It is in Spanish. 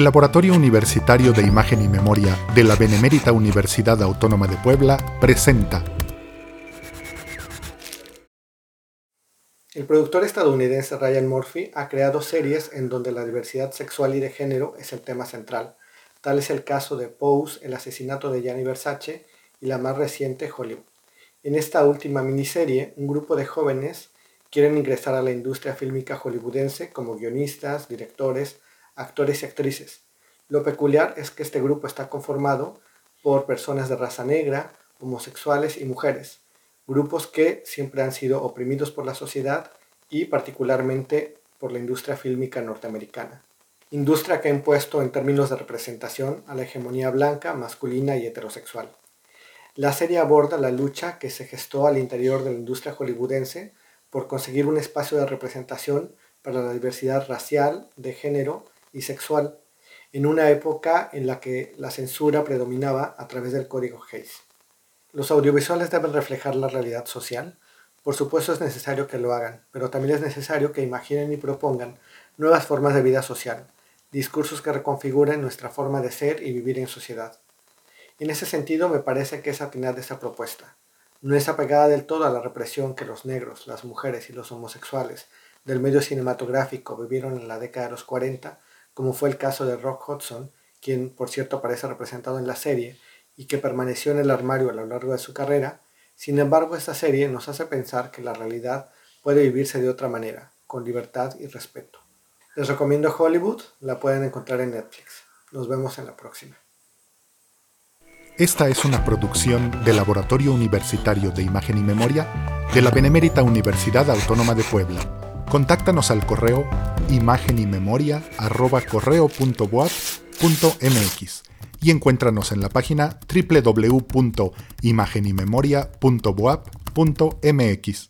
El Laboratorio Universitario de Imagen y Memoria de la Benemérita Universidad Autónoma de Puebla presenta. El productor estadounidense Ryan Murphy ha creado series en donde la diversidad sexual y de género es el tema central. Tal es el caso de Pose, el asesinato de Gianni Versace y la más reciente Hollywood. En esta última miniserie, un grupo de jóvenes quieren ingresar a la industria fílmica hollywoodense como guionistas, directores, actores y actrices. Lo peculiar es que este grupo está conformado por personas de raza negra, homosexuales y mujeres, grupos que siempre han sido oprimidos por la sociedad y particularmente por la industria fílmica norteamericana. Industria que ha impuesto en términos de representación a la hegemonía blanca, masculina y heterosexual. La serie aborda la lucha que se gestó al interior de la industria hollywoodense por conseguir un espacio de representación para la diversidad racial, de género y sexual, en una época en la que la censura predominaba a través del código Hayes. ¿Los audiovisuales deben reflejar la realidad social? Por supuesto es necesario que lo hagan, pero también es necesario que imaginen y propongan nuevas formas de vida social, discursos que reconfiguren nuestra forma de ser y vivir en sociedad. En ese sentido me parece que es atinada esa propuesta. No es apegada del todo a la represión que los negros, las mujeres y los homosexuales del medio cinematográfico vivieron en la década de los 40, como fue el caso de Rock Hudson, quien por cierto aparece representado en la serie y que permaneció en el armario a lo largo de su carrera, sin embargo esta serie nos hace pensar que la realidad puede vivirse de otra manera, con libertad y respeto. Les recomiendo Hollywood, la pueden encontrar en Netflix. Nos vemos en la próxima. Esta es una producción del Laboratorio Universitario de Imagen y Memoria de la Benemérita Universidad Autónoma de Puebla Contáctanos al correo imagen y memoria y encuéntranos en la página www.imagenymemoria.boap.mx.